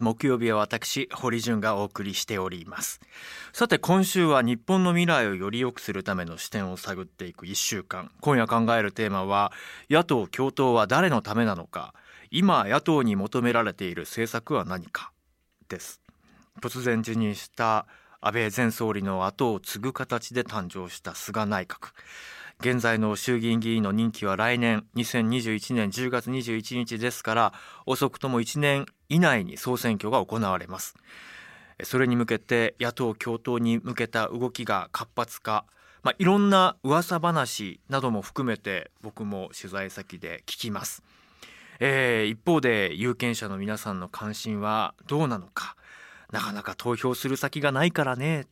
木曜日は私堀潤がお送りしております。さて今週は日本の未来をより良くするための視点を探っていく1週間。今夜考えるテーマは野党共闘は誰のためなのか。今野党に求められている政策は何か？です。突然辞任した安倍前総理の後を継ぐ形で誕生した菅内閣。現在の衆議院議員の任期は来年2021年10月21日ですから遅くとも1年以内に総選挙が行われます。それに向けて野党共闘に向けた動きが活発化まあ、いろんな噂話なども含めて僕も取材先で聞きます、えー、一方で有権者の皆さんの関心はどうなのか。なかなか投票する先がないからね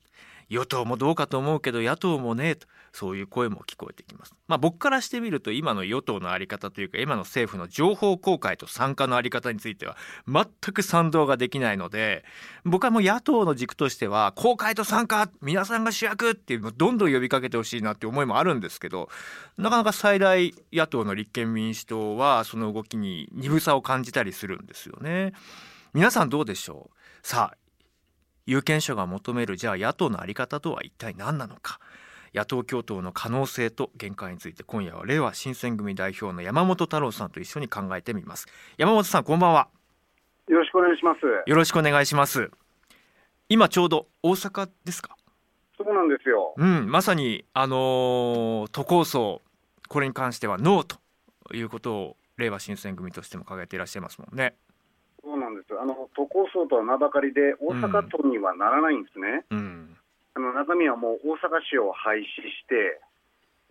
与党もどうかと思うけど野党もねそういう声も聞こえてきます。まあ、僕からしてみると今の与党の在り方というか今の政府の情報公開と参加の在り方については全く賛同ができないので僕はもう野党の軸としては公開と参加皆さんが主役っていうのをどんどん呼びかけてほしいなって思いもあるんですけどなかなか最大野党の立憲民主党はその動きに鈍さを感じたりするんですよね。皆さんどうでしょう？さあ有権者が求めるじゃあ野党の在り方とは一体何なのか。野党共闘の可能性と限界について今夜は令和新選組代表の山本太郎さんと一緒に考えてみます。山本さんこんばんは。よろしくお願いします。よろしくお願いします。今ちょうど大阪ですか？そうなんですよ。うんまさにあのー、都構想これに関してはノーということを令和新選組としても掲げていらっしゃいますもんねそうなんです。あの都構想とは名ばかりで大阪都にはならないんですね、うん、あの中身はもう大阪市を廃止して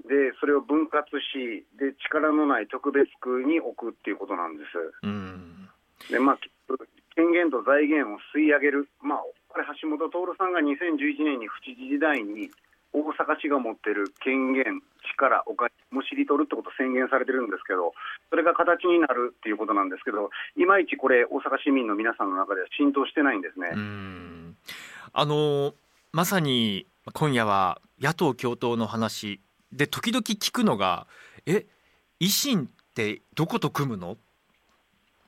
でそれを分割しで力のない特別区に置くっていうことなんです。うん、でまあ権限と財源を吸い上げる、まあ、これ橋本徹さんが2011年に府知事時代に大阪市が持ってる権限、力、お金むしり取るってことを宣言されてるんですけど、それが形になるっていうことなんですけど、いまいちこれ、大阪市民の皆さんの中では浸透してないんですね。あのまさに今夜は野党共闘の話で時々聞くのがえ維新ってどこと組むの？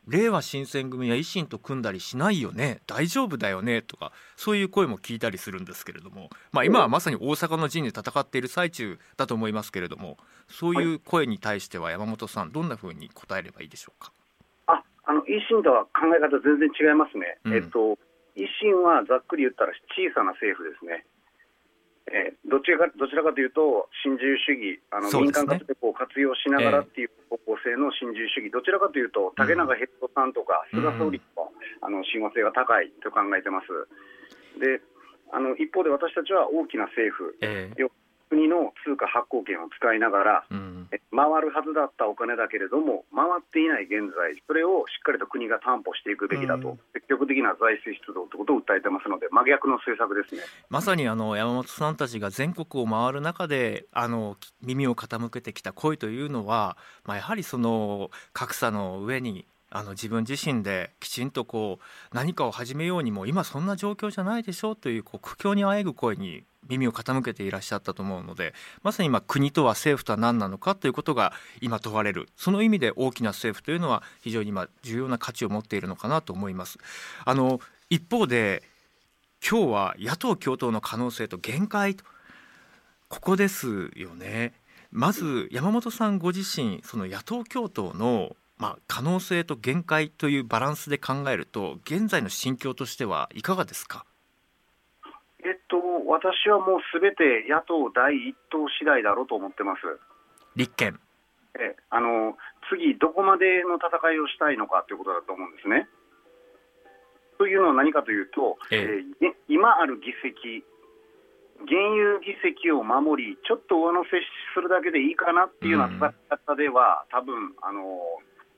令和新選組は維新と組んだりしないよね大丈夫だよねとかそういう声も聞いたりするんですけれども、まあ、今はまさに大阪の陣で戦っている最中だと思いますけれどもそういう声に対しては山本さんどんなふうに答えればいいでしょうか？ああの維新とは考え方全然違いますね、うん、えっと、維新はざっくり言ったら小さな政府ですね。えー、どちらかどちらかというと、新自由主義、あの、ね、民間活力を活用しながらっていう方向性の新自由主義、どちらかというと、竹中ヘッドさんとか、菅総理と、あの親和性が高いと考えてます。であの一方で私たちは大きな政府、えー、国の通貨発行権を使いながら、うん、回るはずだったお金だけれども、回っていない現在、それをしっかりと国が担保していくべきだと、うん、積極的な財政出動ということを訴えてますので、真逆の政策ですね。まさにあの山本さんたちが全国を回る中で、あの耳を傾けてきた声というのは、まあ、やはりその格差の上にあの自分自身できちんとこう何かを始めようにも今そんな状況じゃないでしょうというこう苦境にあえぐ声に耳を傾けていらっしゃったと思うのでまさに今国とは政府とは何なのかということが今問われるその意味で大きな政府というのは非常に今重要な価値を持っているのかなと思います。あの一方で今日は野党共闘の可能性と限界とここですよね。まず山本さんご自身その野党共闘のまあ、可能性と限界というバランスで考えると現在の心境としてはいかがですか？えっと、私はもうすべて野党第一党次第だろうと思ってます。立憲えあの次、どこまでの戦いをしたいのかということだと思うんですね。というのは何かというと、ええー、今ある議席、現有議席を守り、ちょっと上乗せするだけでいいかなっていうような戦い方では、うん、多分あの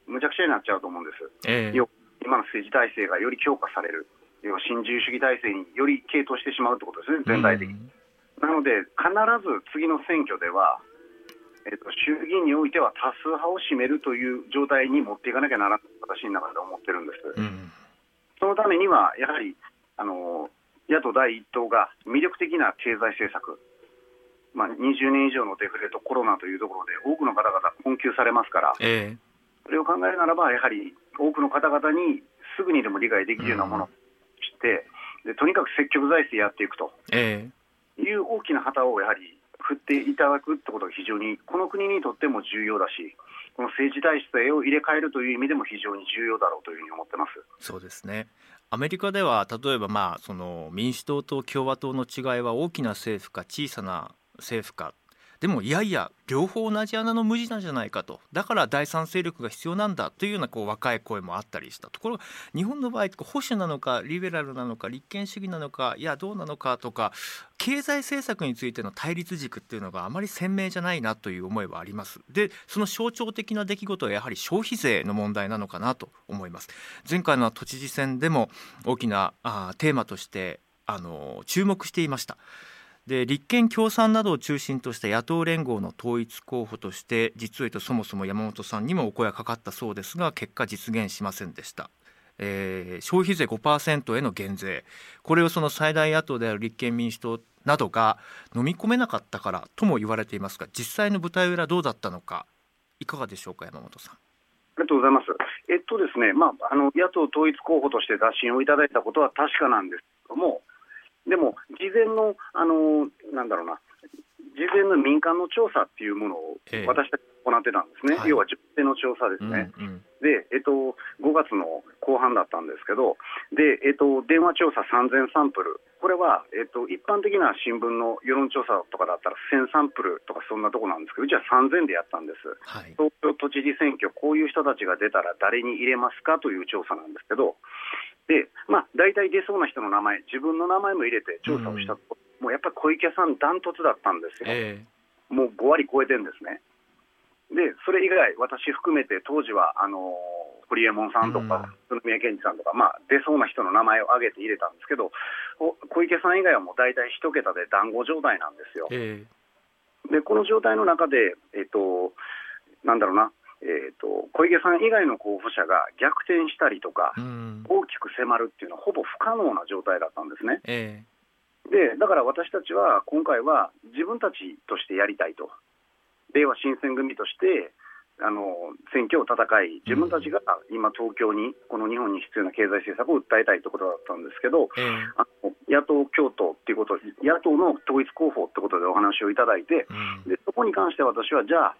むちゃくちゃになっちゃうと思うんです。えー、今の政治体制がより強化される。要は新自由主義体制により傾倒してしまうということですね、全体的に。なので、必ず次の選挙では、えーと、衆議院においては多数派を占めるという状態に持っていかなきゃならない私の中で思ってるんです。うん、そのためには、やはりあの野党第一党が魅力的な経済政策、まあ、20年以上のデフレとコロナというところで多くの方々困窮されますから、えー、それを考えるならば、やはり多くの方々にすぐにでも理解できるようなものをして、でとにかく積極財政やっていくと。いう大きな旗をやはり振っていただくってことが非常にこの国にとっても重要だし、この政治体制を入れ替えるという意味でも非常に重要だろうというふうに思ってます。そうですね。アメリカでは例えばまあその民主党と共和党の違いは大きな政府か小さな政府かでもいやいや両方同じ穴の無地なんじゃないかと。だから第三勢力が必要なんだというようなこう若い声もあったりしたところ。が日本の場合保守なのかリベラルなのか立憲主義なのかいやどうなのかとか経済政策についての対立軸っていうのがあまり鮮明じゃないなという思いはあります。でその象徴的な出来事はやはり消費税の問題なのかなと思います。前回の都知事選でも大きなあテーマとしてあの注目していました。で立憲共産などを中心とした野党連合の統一候補として実を言うとそもそも山本さんにもお声がかかったそうですが結果実現しませんでした。えー、消費税5%への減税これをその最大野党である立憲民主党などが飲み込めなかったからとも言われていますが実際の舞台裏どうだったのかいかがでしょうか山本さん。ありがとうございます。えっとですね、まあ、あの野党統一候補として打診をいただいたことは確かなんですけども、でも、事前の、あのなんだろうな、事前の民間の調査っていうものを私たち行ってたんですね、ええ、要は女性の調査ですね、うんうん、で、えっと、5月の後半だったんですけど、でえっと、電話調査3000サンプル、これは、えっと、一般的な新聞の世論調査とかだったら1000サンプルとかそんなとこなんですけど、うちは3000でやったんです、はい、東京都知事選挙、こういう人たちが出たら誰に入れますかという調査なんですけど、で、まあ、大体出そうな人の名前、自分の名前も入れて調査をしたと、うん、もうやっぱり小池さん、ダントツだったんですよ、えー、もう5割超えてるんですね。で、それ以外、私含めて、当時は、あの堀エモ門さんとか、宇都宮健治さんとか、まあ、出そうな人の名前を挙げて入れたんですけど、小池さん以外はもう大体一桁で団子状態なんですよ。えー、で、この状態の中で、えっと、なんだろうな、えーと、小池さん以外の候補者が逆転したりとか、大きく迫るっていうのはほぼ不可能な状態だったんですね。えー、でだから私たちは今回は自分たちとしてやりたいと、令和新選組としてあの選挙を戦い、自分たちが今、東京に、この日本に必要な経済政策を訴えたいということだったんですけど、えー、あの野党共闘っていうこと、野党の統一候補ってことでお話をいただいて、うん、でそこに関して私は、じゃあ、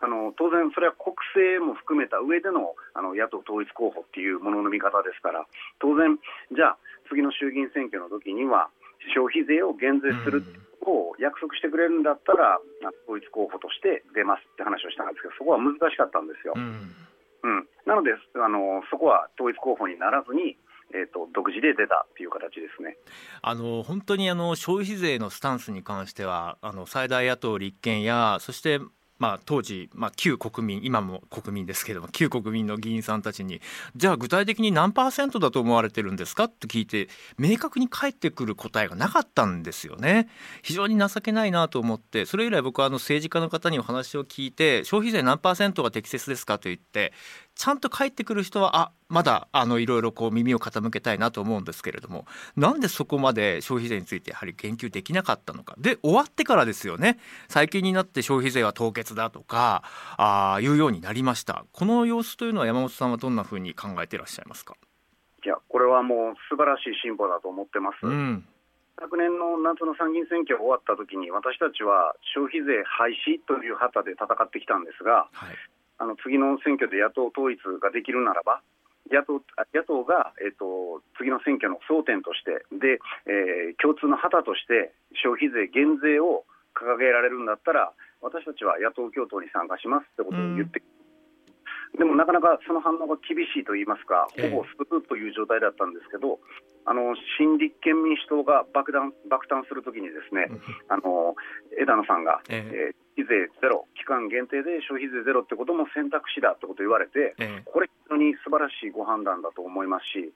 あの当然、それは国政も含めた上でのあの野党統一候補っていうものの見方ですから、当然、じゃあ、次の衆議院選挙の時には、消費税を減税するを約束してくれるんだったら、統一候補として出ますって話をしたんですけど、そこは難しかったんですよ。うん、うん、なのであの、そこは統一候補にならずに、えーと、独自で出たっていう形ですね。あの本当にあの消費税のスタンスに関してはあの最大野党立憲やそしてまあ、当時、まあ、旧国民今も国民ですけども旧国民の議員さんたちにじゃあ具体的に何パーセントだと思われてるんですかって聞いて明確に返ってくる答えがなかったんですよね。非常に情けないなと思ってそれ以来僕はあの政治家の方にお話を聞いて消費税何パーセントが適切ですかと言ってちゃんと帰ってくる人はあまだあのいろいろこう耳を傾けたいなと思うんですけれどもなんでそこまで消費税についてやはり言及できなかったのか。で終わってからですよね。最近になって消費税は凍結だとかあいうようになりました。この様子というのは山本さんはどんなふうに考えていらっしゃいますか？いやこれはもう素晴らしい進歩だと思ってます。うん。昨年の夏の参議院選挙が終わったときに、私たちは消費税廃止という旗で戦ってきたんですが、はい、あの次の選挙で野党統一ができるならば、野党野党が、えーと、次の選挙の争点として、でえー、共通の旗として消費税減税を掲げられるんだったら、私たちは野党共闘に参加しますってことを言って、うん、でもなかなかその反応が厳しいといいますか、ほぼスプーという状態だったんですけど、あの新立憲民主党が爆弾爆誕するときに、ですね、あの枝野さんが、えー、費税ゼロ、期間限定で消費税ゼロってことも選択肢だってことを言われて、これ、非常に素晴らしいご判断だと思いますし、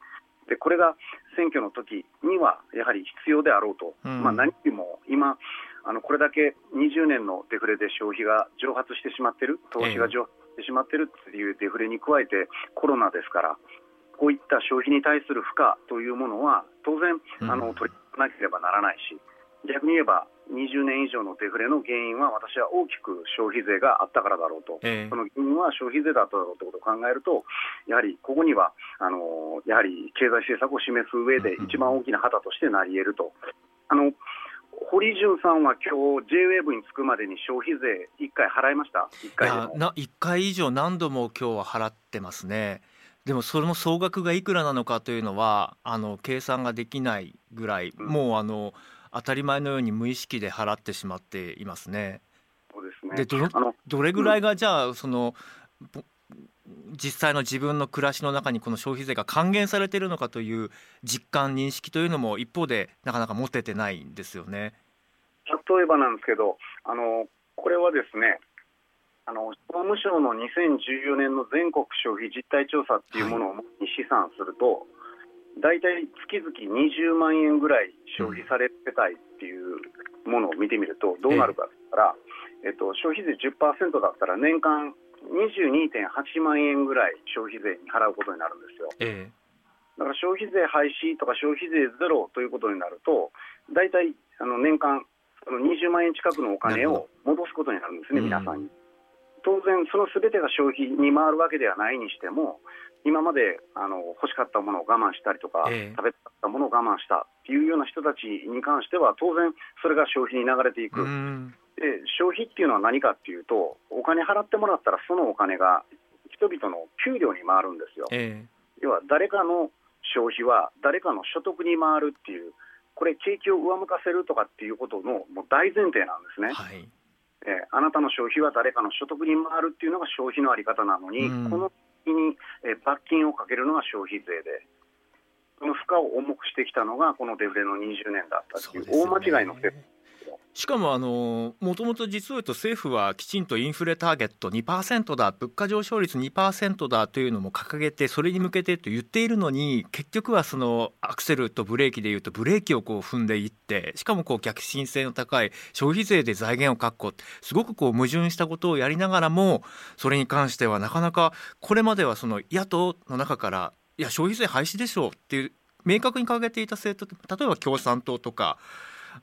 でこれが選挙の時にはやはり必要であろうと、うん、まあ、何よりも今、あのこれだけ20年のデフレで消費が蒸発してしまっている、投資が蒸発してしまっているというデフレに加えて、コロナですから、こういった消費に対する負荷というものは、当然、あの取り組まなければならないし、逆に言えば、20年以上のデフレの原因は、私は大きく消費税があったからだろうと、えー、その原因は消費税だっただろうということを考えると、やはりここにはあのやはり経済政策を示す上で、一番大きな旗としてなり得ると。あの堀潤さんは今日 JWAVE に着くまでに消費税1回払いました？1回な1回以上何度も今日は払ってますね。でもその総額がいくらなのかというのはあの計算ができないぐらい、うん、もうあの当たり前のように無意識で払ってしまっていますね。そうですねでどどれぐらいがじゃあその、実際の自分の暮らしの中にこの消費税が還元されているのかという実感認識というのも一方でなかなか持ててないんですよね。例えばなんですけどあのこれはですねあの総務省の2014年の全国消費実態調査っていうものを試算すると、大体月々20万円ぐらい消費されてたいっていうものを見てみると、どうなるかって言ったら、えっと、消費税10%だったら年間22.8万円ぐらい消費税に払うことになるんですよ。だから消費税廃止とか消費税ゼロということになると、大体あの年間その20万円近くのお金を戻すことになるんですね、皆さんに。当然、そのすべてが消費に回るわけではないにしても、今まであの欲しかったものを我慢したりとか、えー、食べたかったものを我慢したっていうような人たちに関しては、当然、それが消費に流れていく、で消費っていうのは何かっていうと、お金払ってもらったら、そのお金が人々の給料に回るんですよ。えー、要は誰かの消費は誰かの所得に回るっていう、これ、景気を上向かせるとかっていうことのもう大前提なんですね。はい。えー、あなたの消費は誰かの所得に回るっていうのが消費のあり方なのに、うん、この時に、えー、罰金をかけるのが消費税で、その負荷を重くしてきたのがこのデフレの20年だったっていう、大間違いの設しかもあのもともと実を言うと政府はきちんとインフレターゲット2%だ物価上昇率2%だというのも掲げてそれに向けてと言っているのに結局はそのアクセルとブレーキでいうとブレーキをこう踏んでいってしかもこう逆進性の高い消費税で財源を確保すごくこう矛盾したことをやりながらもそれに関してはなかなかこれまではその野党の中からいや消費税廃止でしょうっていう明確に掲げていた政党例えば共産党とか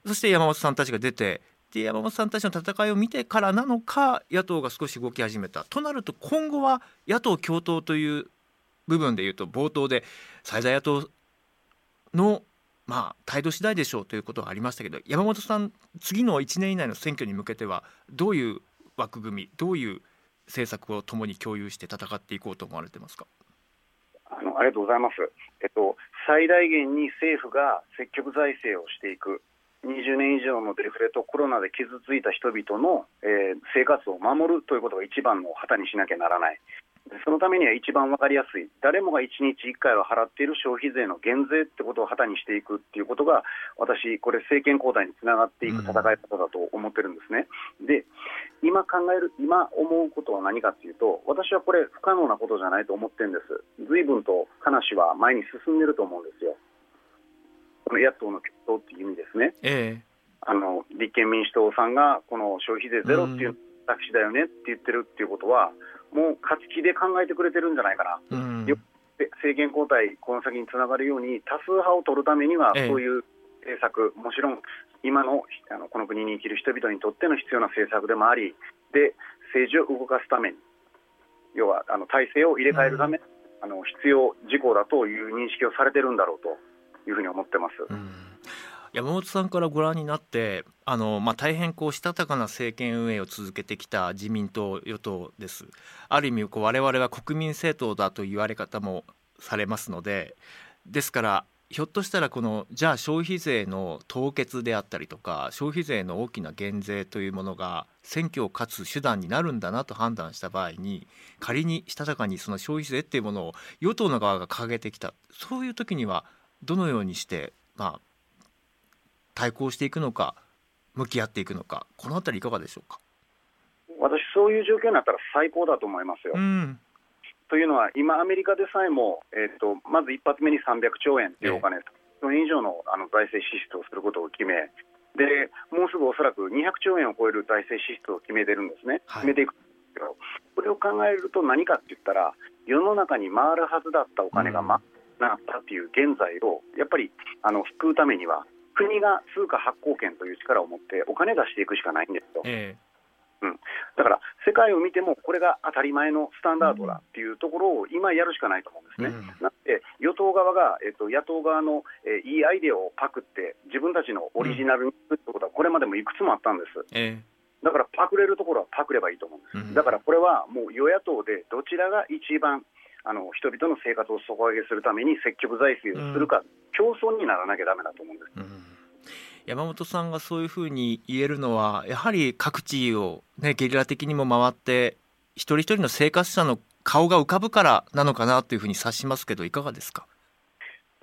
そして山本さんたちが出てで山本さんたちの戦いを見てからなのか野党が少し動き始めたとなると今後は野党共闘という部分でいうと冒頭で最大野党のまあ態度次第でしょうということがありましたけど山本さん次の1年以内の選挙に向けてはどういう枠組みどういう政策を共に共有して戦っていこうと思われてますか？あのありがとうございます、えっと、最大限に政府が積極財政をしていく。20年以上のデフレとコロナで傷ついた人々の、えー、生活を守るということが一番の旗にしなきゃならない。そのためには一番分かりやすい、誰もが1日1回は払っている消費税の減税ってことを旗にしていくっていうことが、私、これ、政権交代につながっていく戦い方だと思ってるんですね。うん、で、今考える、今思うことは何かっていうと、私はこれ、不可能なことじゃないと思ってるんです。随分と話は前に進んでると思うんですよ。この野党の共闘っていう意味ですね、えー、あの立憲民主党さんがこの消費税ゼロっていうタクシーだよねって言ってるっていうことは、もう勝ち気で考えてくれてるんじゃないかな、うん、政権交代、この先につながるように、多数派を取るためには、そういう政策、もちろん今のあのこの国に生きる人々にとっての必要な政策でもあり、で政治を動かすために、要はあの体制を入れ替えるため、うん、あの必要事項だという認識をされてるんだろうと。いうふうに思ってます。山本さんからご覧になってあの、まあ、大変こうしたたかな政権運営を続けてきた自民党与党です。ある意味こう我々は国民政党だと言われ方もされますのでですからひょっとしたらこのじゃあ消費税の凍結であったりとか消費税の大きな減税というものが選挙を勝つ手段になるんだなと判断した場合に仮にしたたかにその消費税っていうものを与党の側が掲げてきたそういう時にはどのようにして、まあ、対抗していくのか向き合っていくのかこの辺りいかがでしょうか？私、そういう状況になったら最高だと思いますよ。うん、というのは、今、アメリカでさえも、えーと、まず一発目に300兆円というお金、それ以上のあの財政支出をすることを決め、でもうすぐおそらく200兆円を超える財政支出を決めてるんですね、はい、決めていくこれを考えると何かって言ったら、世の中に回るはずだったお金が、ま、うんなったっていう現在をやっぱりあの救うためには国が通貨発行権という力を持ってお金出していくしかないんですよ。えーうん、だから世界を見てもこれが当たり前のスタンダードだっていうところを今やるしかないと思うんですね。うん、なので与党側が、えっと、野党側の、えー、いいアイデアをパクって自分たちのオリジナルにするってことはこれまでもいくつもあったんです。えーだからパクれるところはパクればいいと思うんです、うん、だからこれはもう与野党でどちらが一番あの人々の生活を底上げするために積極財政をするか、うん、競争にならなきゃだめだと思うんです。うん。山本さんがそういうふうに言えるのはやはり各地を、ね、ゲリラ的にも回って一人一人の生活者の顔が浮かぶからなのかなというふうに察しますけどいかがですか？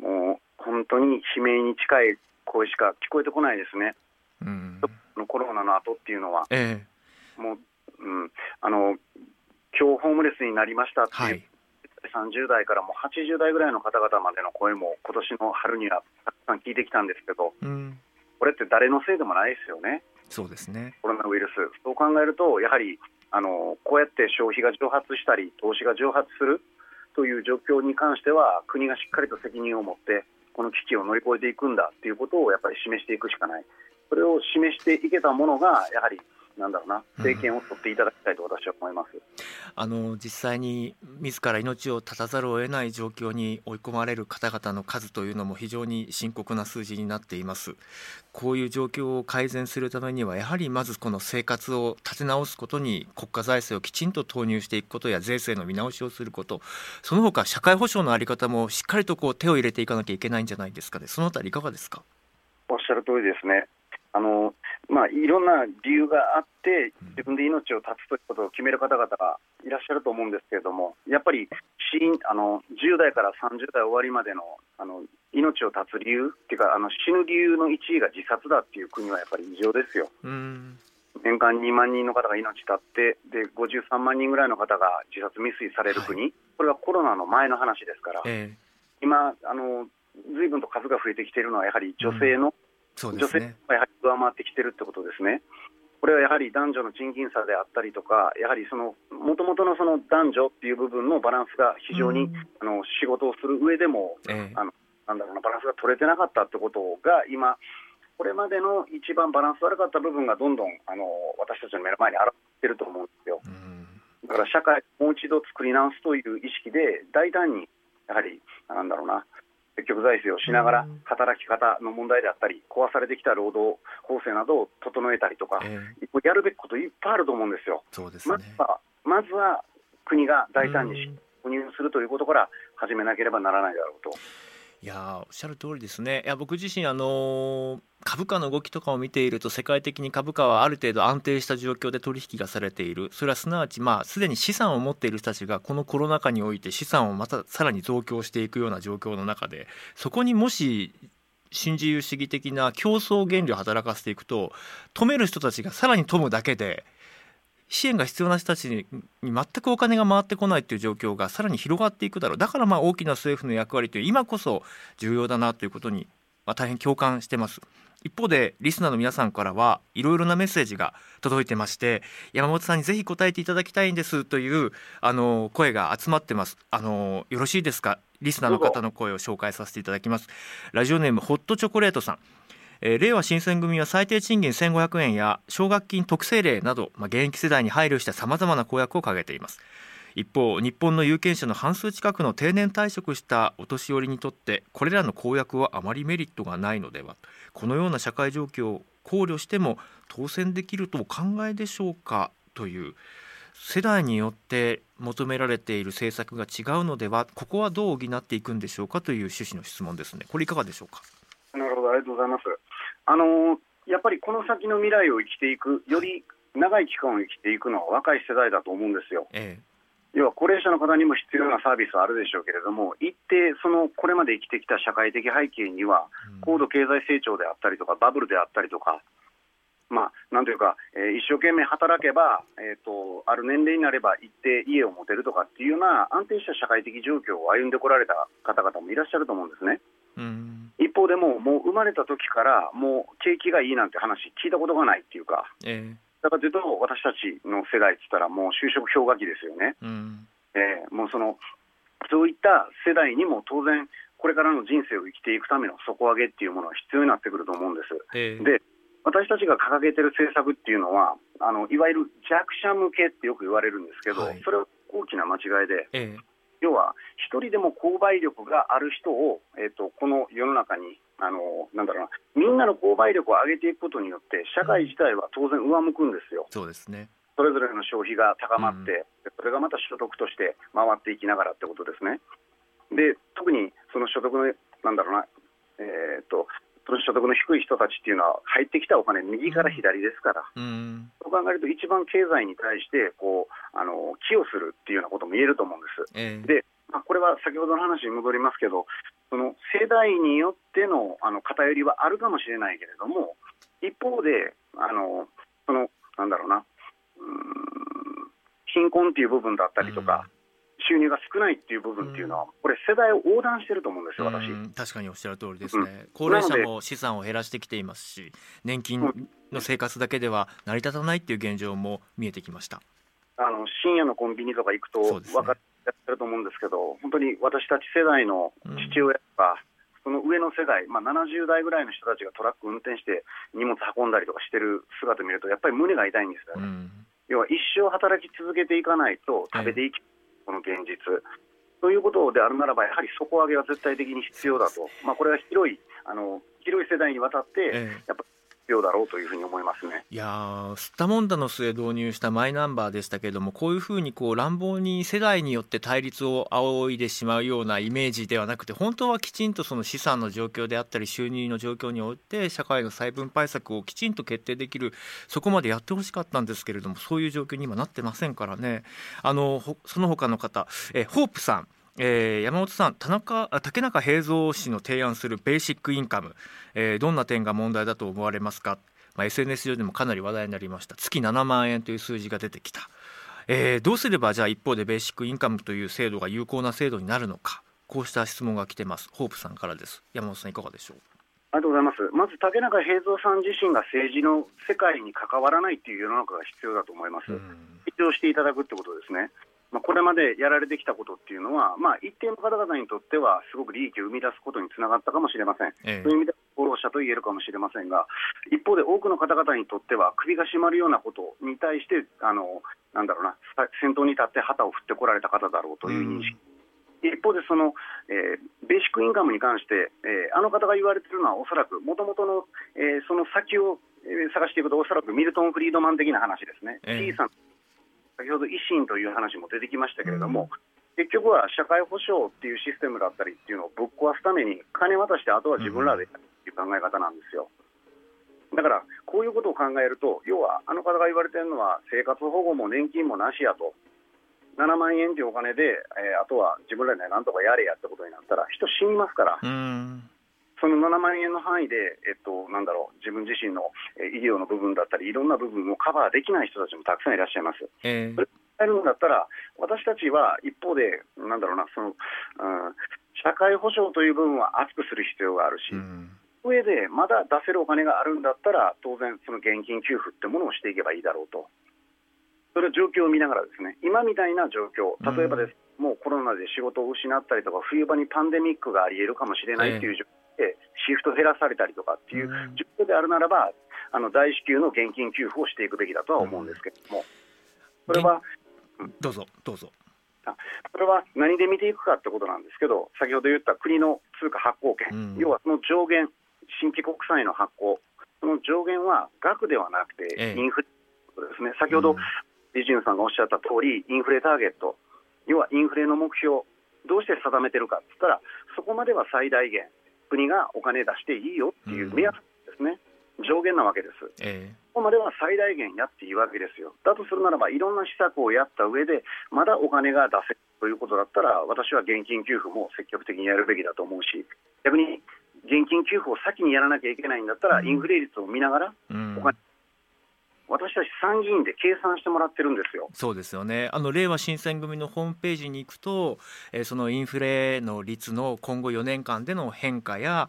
もう本当に悲鳴に近い声しか聞こえてこないですね。うん。コロナの後っていうのは、ええ、もう、うん、あの今日ホームレスになりましたっていう、はい、30代からもう80代ぐらいの方々までの声も今年の春にはたくさん聞いてきたんですけど、うん、これって誰のせいでもないですよね、そうですね。コロナウイルス、そう考えると、やはりあのこうやって消費が蒸発したり、投資が蒸発するという状況に関しては、国がしっかりと責任を持って、この危機を乗り越えていくんだということをやっぱり示していくしかない。それを示していけたものが、やはりなんだろうな、政権を取っていただきたいと私は思います、うん、あの実際に自ら命を絶たざるを得ない状況に追い込まれる方々の数というのも非常に深刻な数字になっています。こういう状況を改善するためには、やはりまずこの生活を立て直すことに国家財政をきちんと投入していくことや税制の見直しをすること、その他社会保障の在り方もしっかりとこう手を入れていかなきゃいけないんじゃないですかね、そのあたりいかがですか？おっしゃる通りですね。あのまあ、いろんな理由があって、自分で命を絶つということを決める方々がいらっしゃると思うんですけれども、やっぱり死因あの10代から30代終わりまでのあの命を絶つ理由っていうかあの、死ぬ理由の1位が自殺だっていう国はやっぱり異常ですよ。年間2万人の方が命絶って、で53万人ぐらいの方が自殺未遂される国、はい、これはコロナの前の話ですから、えー、今あの、ずいぶんと数が増えてきているのは、やはり女性の、うんね、女性がやはり上回ってきてるってことですね。これはやはり男女の賃金差であったりとか、やはりそのもともとのその男女っていう部分のバランスが非常に、あの仕事をする上でも、えあのなんだろうな、バランスが取れてなかったってことが今、これまでの一番バランス悪かった部分がどんどんあの私たちの目の前に現れてると思うんですよ。だから社会をもう一度作り直すという意識で、大胆にやはり、なんだろうな、積極財政をしながら、働き方の問題であったり、壊されてきた労働法制などを整えたりとか、えー、やるべきこといっぱいあると思うんですよ。そうですね、まずはまずは国が大胆に保入するということから始めなければならないだろうと。いやおっしゃる通りですね。いや僕自身あの株価の動きとかを見ていると世界的に株価はある程度安定した状況で取引がされているそれはすなわちまあすでに資産を持っている人たちがこのコロナ禍において資産をまたさらに増強していくような状況の中でそこにもし新自由主義的な競争原理を働かせていくと止める人たちがさらに富むだけで支援が必要な人たちに全くお金が回ってこないという状況がさらに広がっていくだろう。だからまあ大きな政府の役割という今こそ重要だなということに、まあ、大変共感してます。一方でリスナーの皆さんからはいろいろなメッセージが届いてまして山本さんにぜひ答えていただきたいんですというあの声が集まってます。あのよろしいですか？リスナーの方の声を紹介させていただきます。ラジオネームホットチョコレートさん。え、令和新選組は最低賃金1500円や奨学金特製例など、まあ、現役世代に配慮したさまざまな公約を掲げています。一方日本の有権者の半数近くの定年退職したお年寄りにとってこれらの公約はあまりメリットがないのではこのような社会状況を考慮しても当選できるとお考えでしょうかという世代によって求められている政策が違うのではここはどう補っていくんでしょうかという趣旨の質問ですね。これいかがでしょうか？なるほどありがとうございます。あのやっぱりこの先の未来を生きていく、より長い期間を生きていくのは若い世代だと思うんですよ。ええ、要は高齢者の方にも必要なサービスはあるでしょうけれども、一定、そのこれまで生きてきた社会的背景には、高度経済成長であったりとか、バブルであったりとか、まあ、なんというか、えー、一生懸命働けば、えーと、ある年齢になれば一定家を持てるとかっていうような安定した社会的状況を歩んでこられた方々もいらっしゃると思うんですね。うん一方でも、もう生まれた時からもう景気がいいなんて話聞いたことがないっていうか、えー、だからというと私たちの世代って言ったらもう就職氷河期ですよね、うん、えー、もうそのそういった世代にも当然これからの人生を生きていくための底上げっていうものが必要になってくると思うんです。えー、で私たちが掲げてる政策っていうのはあのいわゆる弱者向けってよく言われるんですけど、はい、それは大きな間違いで、えー、要は一人でも購買力がある人を、えーと、この世の中にあのなんだろうなみんなの購買力を上げていくことによって社会自体は当然上向くんですよ。そうですねそれぞれの消費が高まって、うん、それがまた所得として回っていきながらってことですね。で特にその所得のなんだろうな、えーと、その所得の低い人たちっていうのは入ってきたお金右から左ですから、うん、そう考えると一番経済に対してこうあの寄与するっていうようなことも言えると思うんです。えー、でまあ、これは先ほどの話に戻りますけど、その世代によってのあの偏りはあるかもしれないけれども、一方で、あのそのなんだろうな、うん貧困っていう部分だったりとか、収入が少ないっていう部分っていうのは、これ、世代を横断してると思うんですよ、私。確かにおっしゃる通りですね、うん、高齢者も資産を減らしてきていますし、年金の生活だけでは成り立たないっていう現状も見えてきました。あの深夜のコンビニとか行くと分かってると思うんですけど、本当に私たち世代の父親とか、その上の世代、まあ、70代ぐらいの人たちがトラック運転して荷物運んだりとかしてる姿を見ると、やっぱり胸が痛いんですよね。うん、要は一生働き続けていかないと食べていき、この現実。ということであるならば、やはり底上げは絶対的に必要だと、まあ、これは広いあの広い世代にわたって、やっぱ必要だろうというふうに思いますねいや吸ったもんだの末導入したマイナンバーでしたけれども、こういうふうにこう乱暴に世代によって対立を仰いでしまうようなイメージではなくて、本当はきちんとその資産の状況であったり、収入の状況において、社会の再分配策をきちんと決定できる、そこまでやってほしかったんですけれども、そういう状況に今なってませんからね、あのその他の方、えホープさん。えー、山本さん田中竹中平蔵氏の提案するベーシックインカム、えー、どんな点が問題だと思われますか、まあ、SNS 上でもかなり話題になりました。月7万円という数字が出てきた、えー、どうすればじゃあ一方でベーシックインカムという制度が有効な制度になるのか？こうした質問が来てます。ホープさんからです。山本さんいかがでしょう？ありがとうございます。まず竹中平蔵さん自身が政治の世界に関わらないという世の中が必要だと思います。一応していただくってことですね。まあ、これまでやられてきたことっていうのは、まあ、一定の方々にとっては、すごく利益を生み出すことにつながったかもしれません、ええ、そういう意味で功労者と言えるかもしれませんが、一方で多くの方々にとっては、首が締まるようなことに対して、あのなんだろうな、先頭に立って旗を振ってこられた方だろうという認識。うん。一方でその、えー、ベーシックインカムに関して、えー、あの方が言われているのは、おそらくもともとの、えー、その先を、えー、探していくと、おそらくミルトン・フリードマン的な話ですね、えー、小さな先ほど維新という話も出てきましたけれども、うん、結局は社会保障っていうシステムだったりっていうのをぶっ壊すために、金渡してあとは自分らでやるっていう考え方なんですよ。だから、こういうことを考えると、要はあの方が言われてるのは、生活保護も年金もなしやと、7万円というお金で、えー、あとは自分らでなんとかやれやってことになったら、人死にますから。その7万円の範囲で、えっと、なんだろう、自分自身の医療の部分だったり、いろんな部分をカバーできない人たちもたくさんいらっしゃいます。えー、それやるんだったら、私たちは一方で、なんだろうな、その、うん、社会保障という部分は厚くする必要があるし、うん、上でまだ出せるお金があるんだったら、当然、その現金給付ってものをしていけばいいだろうと。それは状況を見ながらですね、今みたいな状況、例えばです、うん、もうコロナで仕事を失ったりとか、冬場にパンデミックがあり得るかもしれないという状況、てシフト減らされたりとかっていう状況であるならば、あの大支給の現金給付をしていくべきだとは思うんですけれども、それは、どうぞ、どうぞ。それは何で見ていくかってことなんですけど、先ほど言った国の通貨発行権、うん、要はその上限、新規国債の発行、その上限は額ではなくて、インフレですね、先ほど、リジュンさんがおっしゃった通り、インフレターゲット、要はインフレの目標、どうして定めてるかって言ったら、そこまでは最大限、国がお金出していいよっていう目安ですね、うん、上限なわけです。えー、ここまでは最大限やっていいわけですよ。だとするならば、いろんな施策をやった上で、まだお金が出せるということだったら、私は現金給付も積極的にやるべきだと思うし、逆に現金給付を先にやらなきゃいけないんだったら、インフレ率を見ながら、お金私たち参議院で計算してもらってるんですよ。そうですよね。あの令和新選組のホームページに行くと、えー、そのインフレの率の今後4年間での変化や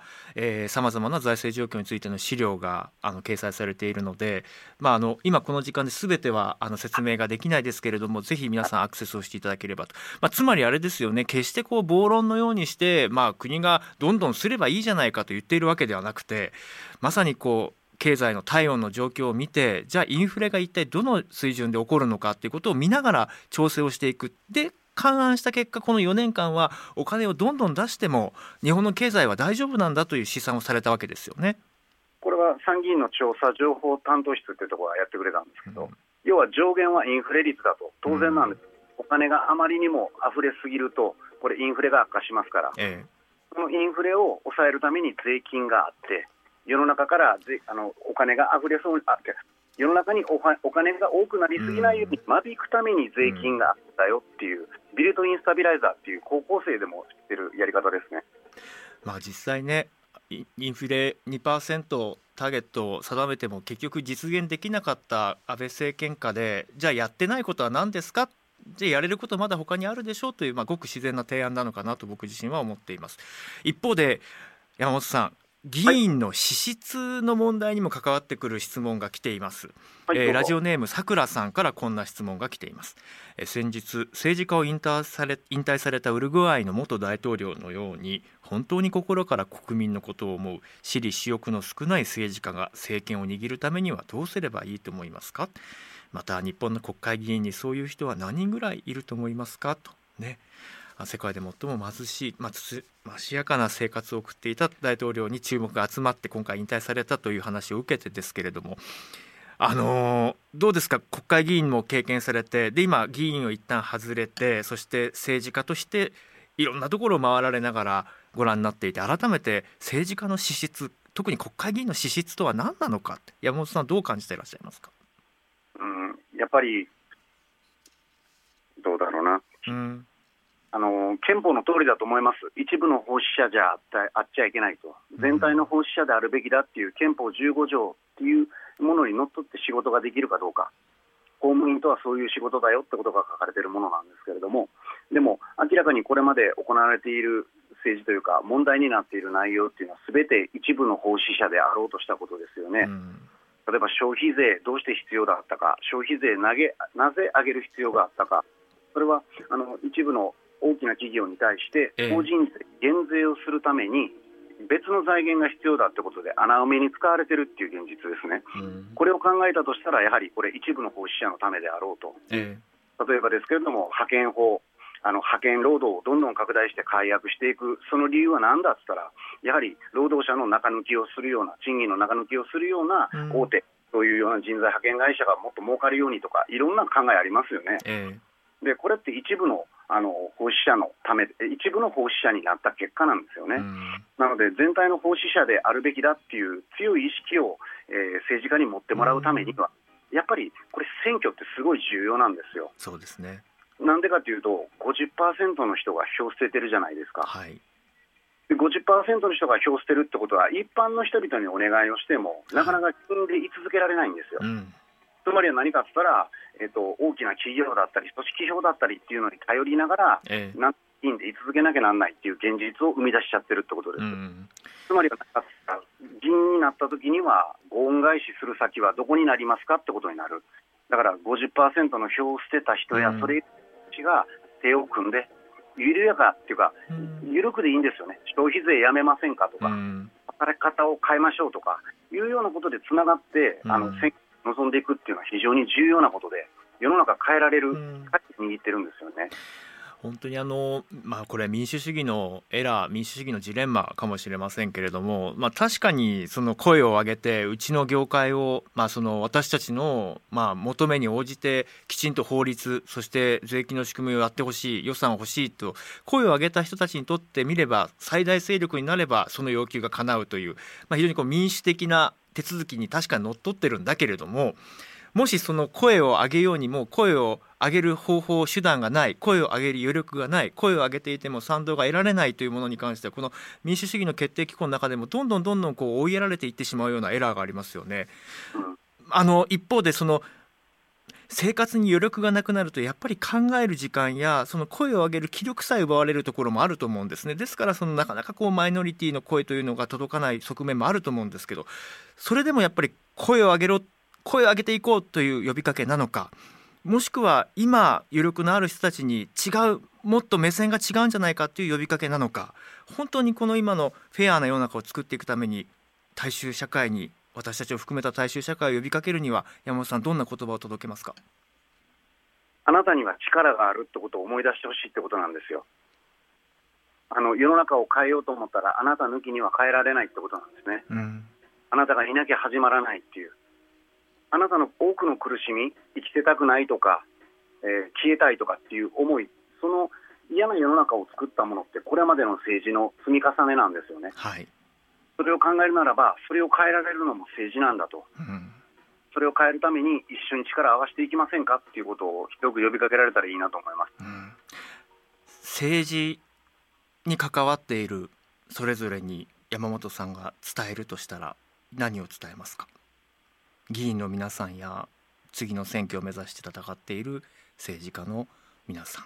さまざまな財政状況についての資料があの掲載されているので、まあ、あの今この時間で全てはあの説明ができないですけれども、ぜひ皆さんアクセスをしていただければと。まあ、つまりあれですよね、決してこう暴論のようにして、まあ、国がどんどんすればいいじゃないかと言っているわけではなくて、まさにこう経済の体温の状況を見てじゃあインフレが一体どの水準で起こるのかっていうことを見ながら調整をしていく。で勘案した結果この4年間はお金をどんどん出しても日本の経済は大丈夫なんだという試算をされたわけですよね。これは参議院の調査情報担当室っていうところがやってくれたんですけど、うん、要は上限はインフレ率だと。当然なんです、うん、お金があまりにも溢れすぎるとこれインフレが悪化しますから、ええ、そのインフレを抑えるために税金があって世の中からあのお金があふれそうにあって世の中におお金が多くなりすぎないように間引くために税金があったよっていう、ビルトインスタビライザーっていう高校生でも知ってるやり方ですね。まあ、実際ねインフレ2%ターゲットを定めても結局実現できなかった安倍政権下でじゃあやってないことは何ですか？じゃあやれることまだ他にあるでしょうという、まあ、ごく自然な提案なのかなと僕自身は思っています。一方で山本さん議員の資質の問題にも関わってくる質問が来ています、はい、えー、ラジオネームさくらさんからこんな質問が来ています、えー、先日政治家を引退され引退されたウルグアイの元大統領のように本当に心から国民のことを思う私利私欲の少ない政治家が政権を握るためにはどうすればいいと思いますか？また日本の国会議員にそういう人は何人ぐらいいると思いますか？とね世界で最も貧しい、まあ、つましやかな生活を送っていた大統領に注目が集まって今回引退されたという話を受けてですけれども。あのー、どうですか？国会議員も経験されてで今議員を一旦外れてそして政治家としていろんなところを回られながらご覧になっていて改めて政治家の資質特に国会議員の資質とは何なのか？山本さんどう感じていらっしゃいますか、うん、やっぱりどうだろうな、うん、あの憲法の通りだと思います、一部の奉仕者じゃあっちゃいけないと、全体の奉仕者であるべきだっていう憲法15条っていうものにのっとって仕事ができるかどうか、公務員とはそういう仕事だよってことが書かれているものなんですけれども、でも明らかにこれまで行われている政治というか、問題になっている内容っていうのは、すべて一部の奉仕者であろうとしたことですよね。例えば消費税、どうして必要だったか、消費税投げ、なぜ上げる必要があったか、それはあの一部の大きな企業に対して法人税減税をするために別の財源が必要だってことで穴埋めに使われてるっていう現実ですね、うん、これを考えたとしたらやはりこれ一部の奉仕者のためであろうと、えー、例えばですけれども派遣法あの派遣労働をどんどん拡大して解約していく、その理由は何だっつったら、やはり労働者の中抜きをするような、賃金の中抜きをするような大手、というような人材派遣会社がもっと儲かるようにとか、いろんな考えありますよね。えー、でこれって一部のあの奉仕者のため、一部の奉仕者になった結果なんですよね。なので、全体の奉仕者であるべきだっていう強い意識を、えー、政治家に持ってもらうためには、やっぱりこれ、選挙ってすごい重要なんですよ。そうですねなんでかというと、50%の人が票捨ててるじゃないですか。はいで50%の人が票捨てるってことは、一般の人々にお願いをしても、なかなか金で居続けられないんですよ。うんつまりは何かとったら、えーと、大きな企業だったり、組織票だったりっていうのに頼りながら、ええ、なんいいんで居続けなきゃなんないっていう現実を生み出しちゃってるってことです。うん、つまりは議員になった時には、ご恩返しする先はどこになりますかってことになる。だから50%の票を捨てた人や、それが手を組んで、緩やかっていうか、緩くでいいんですよね、消費税やめませんかとか、働き方を変えましょうとかいうようなことでつながって、あの選挙望んでいくっていうのは非常に重要なことで、世の中変えられる握ってるんですよね。本当にあの、まあ、これは民主主義のエラー民主主義のジレンマかもしれませんけれども、まあ、確かにその声を上げてうちの業界を、まあ、その私たちのまあ求めに応じてきちんと法律そして税金の仕組みをやってほしい予算を欲しいと声を上げた人たちにとってみれば最大勢力になればその要求が叶うという、まあ、非常にこう民主的な手続きに確かにのっとってるんだけれどももしその声を上げようにも声を上げる方法手段がない声を上げる余力がない声を上げていても賛同が得られないというものに関してはこの民主主義の決定機構の中でもどんどんどんどんこう追いやられていってしまうようなエラーがありますよね。あの一方でその生活に余力がなくなるとやっぱり考える時間やその声を上げる気力さえ奪われるところもあると思うんですね。ですからそのなかなかこうマイノリティの声というのが届かない側面もあると思うんですけどそれでもやっぱり声を上げろ声を上げていこうという呼びかけなのかもしくは今余力のある人たちに違うもっと目線が違うんじゃないかという呼びかけなのか本当にこの今のフェアな世の中を作っていくために大衆社会に私たちを含めた大衆社会を呼びかけるには山本さんどんな言葉を届けますか？あなたには力があるってことを思い出してほしいってことなんですよ。あの世の中を変えようと思ったらあなた抜きには変えられないってことなんですね、うん、あなたがいなきゃ始まらないっていう。あなたの多くの苦しみ生きてたくないとか、えー、消えたいとかっていう思いその嫌な世の中を作ったものってこれまでの政治の積み重ねなんですよね。はい、それを考えるならばそれを変えられるのも政治なんだと、うん、それを変えるために一緒に力を合わせていきませんかっていうことを広く呼びかけられたらいいなと思います、うん、政治に関わっているそれぞれに山本さんが伝えるとしたら何を伝えますか？議員の皆さんや次の選挙を目指して戦っている政治家の皆さ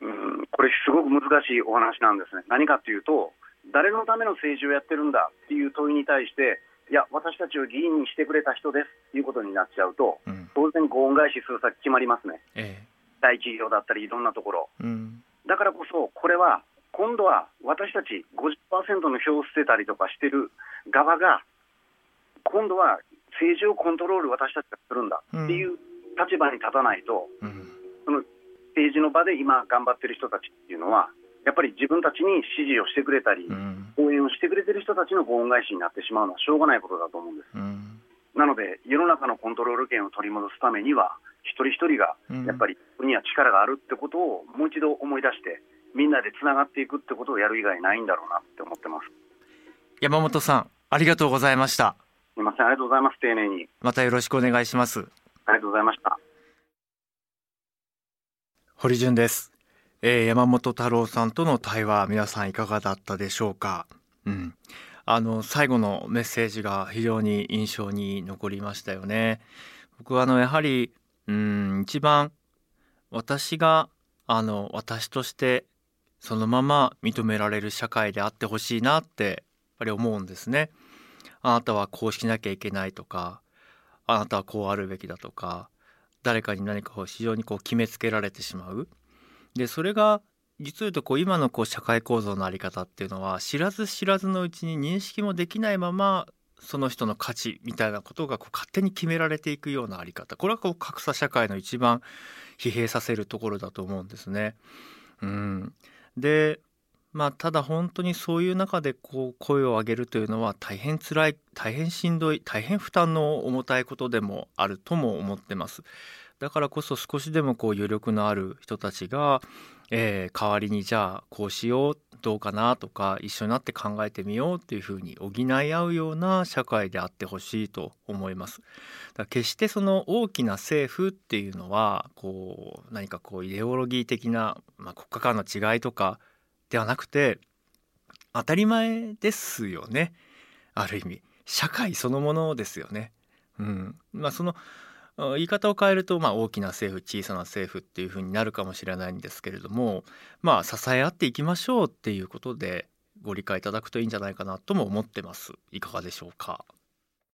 ん。うん。これすごく難しいお話なんですね。何かというと誰のための政治をやってるんだっていう問いに対していや私たちを議員にしてくれた人ですということになっちゃうと、うん、当然ご恩返しする先決まりますね、ええ、大企業だったりいろんなところ、うん、だからこそこれは今度は私たち50%の票を捨てたりとかしてる側が今度は政治をコントロール私たちがするんだっていう立場に立たないと、うん、その政治の場で今頑張ってる人たちっていうのはやっぱり自分たちに支持をしてくれたり、うん、応援をしてくれてる人たちのご恩返しになってしまうのはしょうがないことだと思うんです。うん、なので世の中のコントロール権を取り戻すためには一人一人がやっぱり国には力があるってことをもう一度思い出してみんなでつながっていくってことをやる以外ないんだろうなって思ってます山本さんありがとうございましたすみません、ありがとうございます。丁寧に。またよろしくお願いします。ありがとうございました。堀潤です。えー、山本太郎さんとの対話、皆さんいかがだったでしょうか？うん。あの最後のメッセージが非常に印象に残りましたよね。僕はあのやはりうん一番私があの私としてそのまま認められる社会であってほしいなってやっぱり思うんですね。あなたはこうしなきゃいけないとかあなたはこうあるべきだとか誰かに何かを非常にこう決めつけられてしまう。でそれが実を言うとこう今のこう社会構造の在り方っていうのは知らず知らずのうちに認識もできないままその人の価値みたいなことがこう勝手に決められていくような在り方これはこう格差社会の一番疲弊させるところだと思うんですね。うん、でまあ、ただ本当にそういう中でこう声を上げるというのは大変辛い大変しんどい大変負担の重たいことでもあるとも思ってます。だからこそ少しでもこう余力のある人たちが、えー、代わりにじゃあこうしようどうかなとか一緒になって考えてみようっていうふうに補い合うような社会であってほしいと思います。だ決してその大きな政府っていうのはこう何かこうイデオロギー的な、まあ、国家間の違いとかではなくて当たり前ですよねある意味社会そのものですよね。うんまあ、その言い方を変えると、まあ、大きな政府小さな政府っていうふうになるかもしれないんですけれどもまあ支え合っていきましょうっていうことでご理解いただくといいんじゃないかなとも思ってます。いかがでしょうか？